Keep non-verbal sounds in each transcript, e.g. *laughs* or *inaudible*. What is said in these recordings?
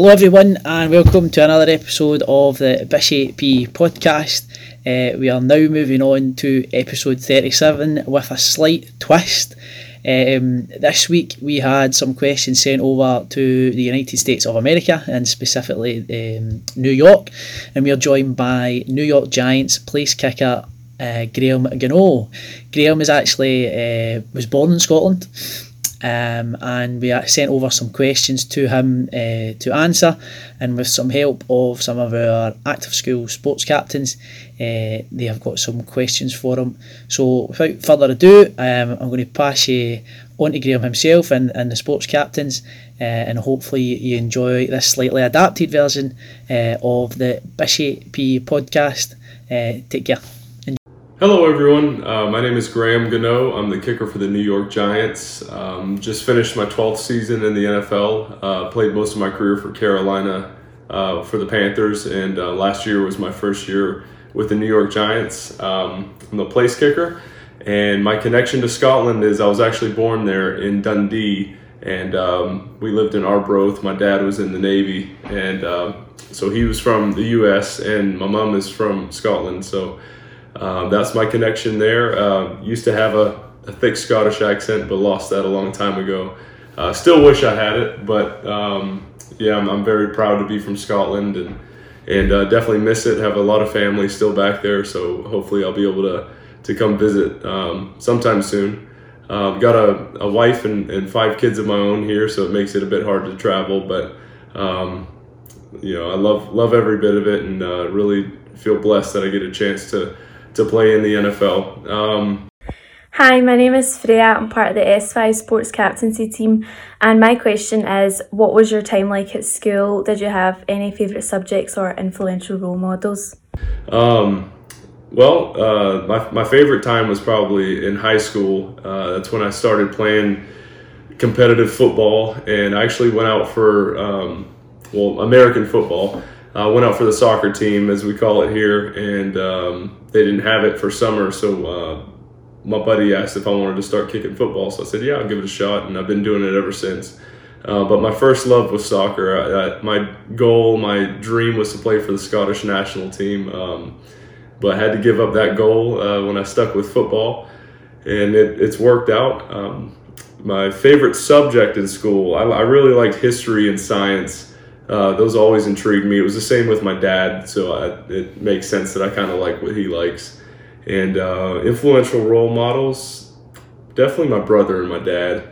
Hello, everyone, and welcome to another episode of the Bishy PE podcast. Uh, we are now moving on to episode 37 with a slight twist. Um, this week we had some questions sent over to the United States of America and specifically um, New York, and we are joined by New York Giants place kicker uh, Graham Gano. Graham is actually uh, was born in Scotland. Um, and we sent over some questions to him uh, to answer, and with some help of some of our active school sports captains, uh, they have got some questions for him. So, without further ado, um, I'm going to pass you on to Graham himself and, and the sports captains, uh, and hopefully you enjoy this slightly adapted version of the Bishy PE podcast. Take care. Hello, everyone. Uh, my name is Graham Gano. I'm the kicker for the New York Giants. Um, just finished my 12th season in the NFL. Uh, played most of my career for Carolina uh, for the Panthers, and uh, last year was my first year with the New York Giants. Um, I'm the place kicker, and my connection to Scotland is I was actually born there in Dundee, and um, we lived in Arbroath. My dad was in the Navy, and uh, so he was from the U.S., and my mom is from Scotland. So um, that's my connection there. Uh, used to have a, a, thick Scottish accent, but lost that a long time ago. Uh, still wish I had it, but um, yeah, I'm, I'm, very proud to be from Scotland and and uh, definitely miss it. Have a lot of family still back there, so hopefully I'll be able to to come visit um, sometime soon. Uh, got a, a wife and, and five kids of my own here, so it makes it a bit hard to travel, but um, you know I love love every bit of it and uh, really feel blessed that I get a chance to to play in the NFL. Um, Hi, my name is Freya. I'm part of the S5 sports captaincy team, and my question is what was your time like at school? Did you have any favourite subjects or influential role models? Um, well, uh, my, my favorite time was probably in high school. Uh, that's when I started playing competitive football, and I actually went out for, um, well, American football. I uh, went out for the soccer team, as we call it here, and um, they didn't have it for summer. So uh, my buddy asked if I wanted to start kicking football. So I said, yeah, I'll give it a shot, and I've been doing it ever since. Uh, but my first love was soccer. I, I, my goal, my dream was to play for the Scottish national team, um, but I had to give up that goal uh, when I stuck with football, and it, it's worked out. Um, my favorite subject in school, I, I really liked history and science. Uh, those always intrigued me. It was the same with my dad, so I, it makes sense that I kind of like what he likes. And uh, influential role models, definitely my brother and my dad,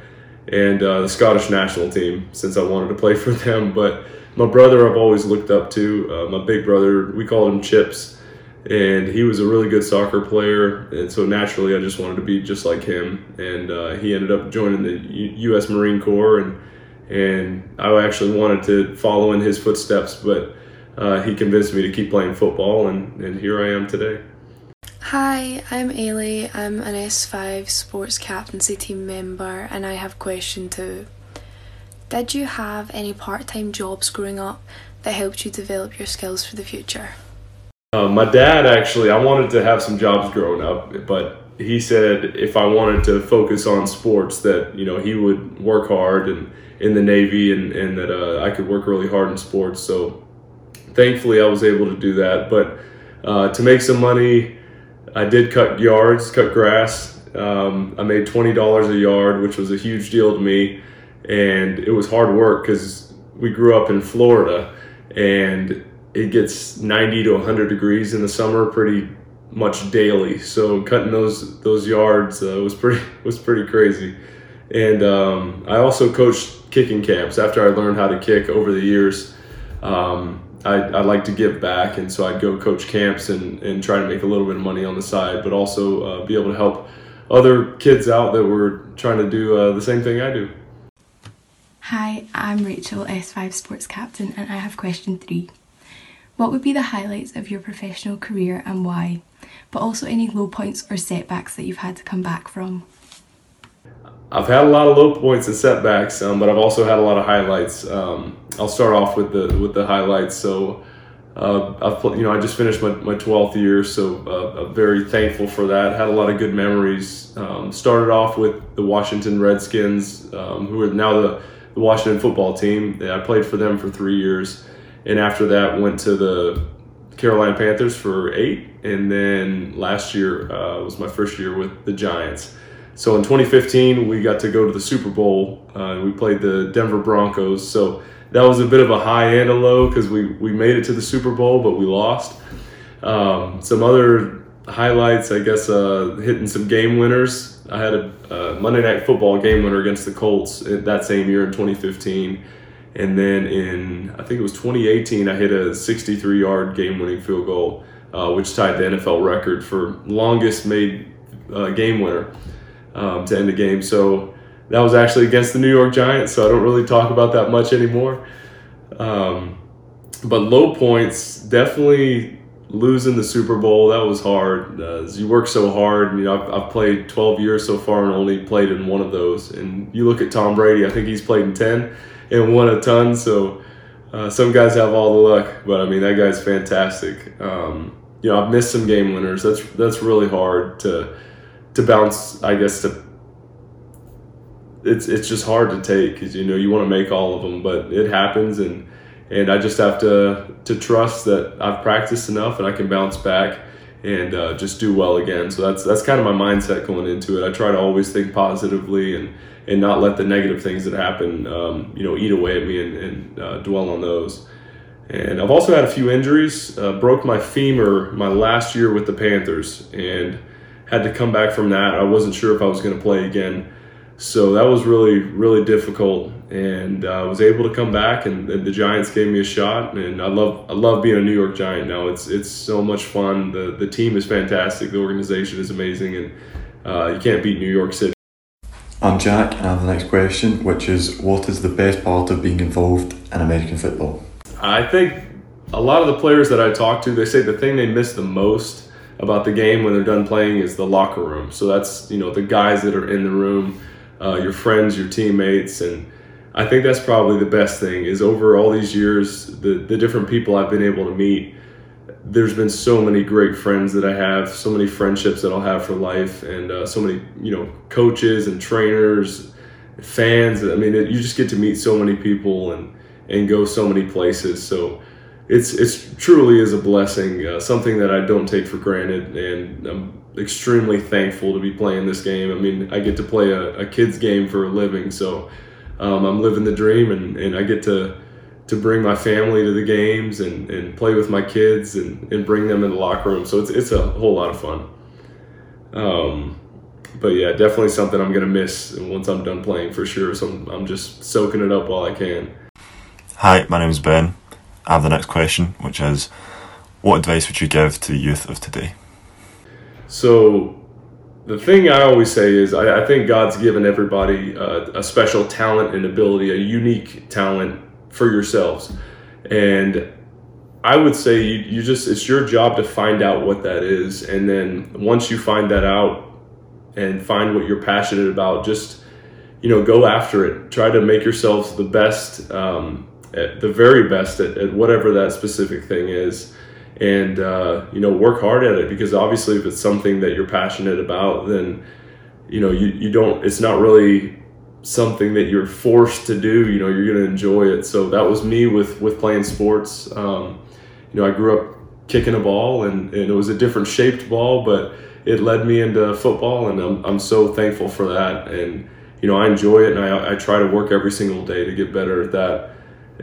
and uh, the Scottish national team, since I wanted to play for *laughs* them. But my brother, I've always looked up to. Uh, my big brother, we called him Chips, and he was a really good soccer player. And so naturally, I just wanted to be just like him. And uh, he ended up joining the U- U.S. Marine Corps and and I actually wanted to follow in his footsteps, but uh, he convinced me to keep playing football, and, and here I am today. Hi, I'm Ailey. I'm an S5 sports captaincy team member, and I have question two. Did you have any part time jobs growing up that helped you develop your skills for the future? Uh, my dad actually, I wanted to have some jobs growing up, but he said if I wanted to focus on sports, that you know he would work hard and in the Navy, and and that uh, I could work really hard in sports. So thankfully, I was able to do that. But uh, to make some money, I did cut yards, cut grass. Um, I made twenty dollars a yard, which was a huge deal to me, and it was hard work because we grew up in Florida, and it gets 90 to 100 degrees in the summer pretty much daily. So cutting those those yards uh, was pretty *laughs* was pretty crazy. And um, I also coached kicking camps after I learned how to kick over the years. Um, I, I like to give back, and so I'd go coach camps and, and try to make a little bit of money on the side, but also uh, be able to help other kids out that were trying to do uh, the same thing I do. Hi, I'm Rachel, S5 Sports Captain, and I have question three. What would be the highlights of your professional career and why? But also any low points or setbacks that you've had to come back from. I've had a lot of low points and setbacks, um, but I've also had a lot of highlights. Um, I'll start off with the with the highlights. So, uh, I've you know I just finished my, my 12th year, so uh, I'm very thankful for that. Had a lot of good memories. Um, started off with the Washington Redskins, um, who are now the the Washington football team. I played for them for three years, and after that went to the Carolina Panthers for eight, and then last year uh, was my first year with the Giants. So in 2015, we got to go to the Super Bowl. Uh, we played the Denver Broncos. So that was a bit of a high and a low because we, we made it to the Super Bowl, but we lost. Um, some other highlights, I guess, uh, hitting some game winners. I had a, a, Monday Night Football game winner against the Colts that same year in 2015. And then in, I think it was 2018, I hit a 63 yard game winning field goal, uh, which tied the NFL record for longest made uh, game winner um, to end the game. So that was actually against the New York Giants, so I don't really talk about that much anymore. Um, but low points, definitely losing the Super Bowl. That was hard. Uh, you work so hard. You know, I've, I've, played 12 years so far and only played in one of those. And you look at Tom Brady. I think he's played in 10 and won a ton. So uh, some guys have all the luck, but I mean that guy's fantastic. Um, you know, I've missed some game winners. That's that's really hard to to bounce. I guess to it's it's just hard to take because you know you want to make all of them, but it happens, and and I just have to to trust that I've practiced enough and I can bounce back and uh, just do well again. So that's that's kind of my mindset going into it. I try to always think positively and and not let the negative things that happen, um, you know, eat away at me and, and uh, dwell on those. And I've also had a few injuries. Uh, broke my femur my last year with the Panthers and had to come back from that. I wasn't sure if I was going to play again. So that was really, really difficult, and I uh, was able to come back, and, and, the Giants gave me a shot, and I love, I love being a New York Giant now. It's, it's so much fun. the The team is fantastic. The organization is amazing, and uh, you can't beat New York City. I'm Jack, and I have the next question, which is, what is the best part of being involved in American football? I think a lot of the players that I talk to, they say the thing they miss the most about the game when they're done playing is the locker room. So that's you know the guys that are in the room uh, your friends, your teammates, and I think that's probably the best thing. Is over all these years, the the different people I've been able to meet. There's been so many great friends that I have, so many friendships that I'll have for life, and uh, so many you know coaches and trainers, fans. I mean, it, you just get to meet so many people and and go so many places. So it's it's truly is a blessing, uh, something that I don't take for granted, and I'm extremely thankful to be playing this game. I mean, I get to play a, a kid's game for a living, so um, I'm living the dream, and, and I get to to bring my family to the games and, and play with my kids and, and bring them in the locker room. So it's, it's a whole lot of fun. Um, but yeah, definitely something I'm going to miss once I'm done playing for sure. So I'm, I'm just soaking it up while I can. Hi, my name is Ben. I have the next question, which is what advice would you give to the youth of today? So the thing I always say is I, I think God's given everybody uh, a special talent and ability, a unique talent for yourselves. And I would say you, you just, it's your job to find out what that is. And then once you find that out and find what you're passionate about, just, you know, go after it. Try to make yourselves the best, um, the very best at, at whatever that specific thing is and uh, you know work hard at it because obviously if it's something that you're passionate about then you know you, you don't it's not really something that you're forced to do you know you're going to enjoy it. So that was me with with playing sports. Um, you know i grew up kicking a ball and, and it was a different shaped ball but it led me into football and I'm, I'm so thankful for that. And you know i enjoy it and I, I try to work every single day to get better at that.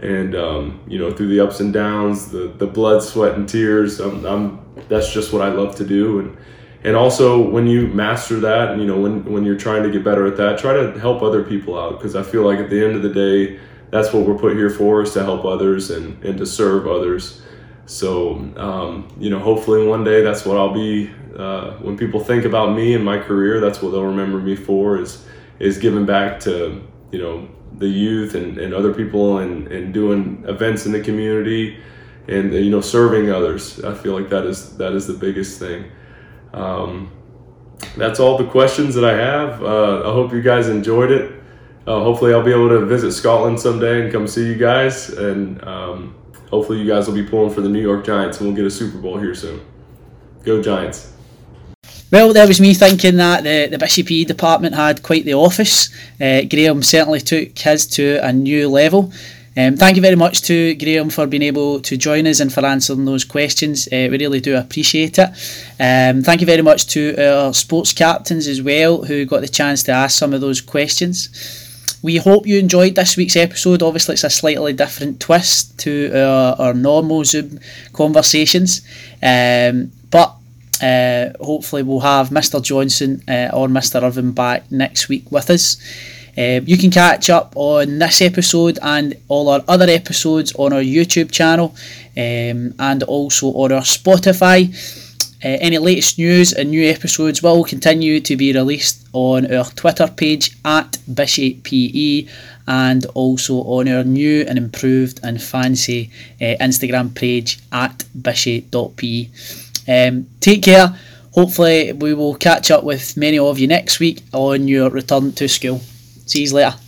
And um, you know through the ups and downs the the blood sweat and tears I'm, I'm, that's just what i love to do. And and also when you master that you know when when you're trying to get better at that try to help other people out because i feel like at the end of the day that's what we're put here for is to help others and and to serve others. So um, you know hopefully one day that's what i'll be uh, when people think about me and my career that's what they'll remember me for is is giving back to you know the youth and, and other people and, and doing events in the community and you know serving others. I feel like that is that is the biggest thing um, that's all the questions that i have. Uh, i hope you guys enjoyed it. Uh, hopefully i'll be able to visit scotland someday and come see you guys. And um, hopefully you guys will be pulling for the new york giants and we'll get a super bowl here soon. Go giants. Well, there was me thinking that the, the Bishy PE department had quite the office. Uh, Graham certainly took his to a new level. Um, thank you very much to Graham for being able to join us and for answering those questions. Uh, we really do appreciate it. Um, thank you very much to our sports captains as well who got the chance to ask some of those questions. We hope you enjoyed this week's episode. Obviously, it's a slightly different twist to our, our normal Zoom conversations, um, but uh, hopefully, we'll have Mr. Johnson uh, or Mr. Irvin back next week with us. Uh, you can catch up on this episode and all our other episodes on our YouTube channel um, and also on our Spotify. Uh, any latest news and new episodes will continue to be released on our Twitter page at BishopPE and also on our new and improved and fancy uh, Instagram page at bishop.pe. Um, take care. Hopefully, we will catch up with many of you next week on your return to school. See you later.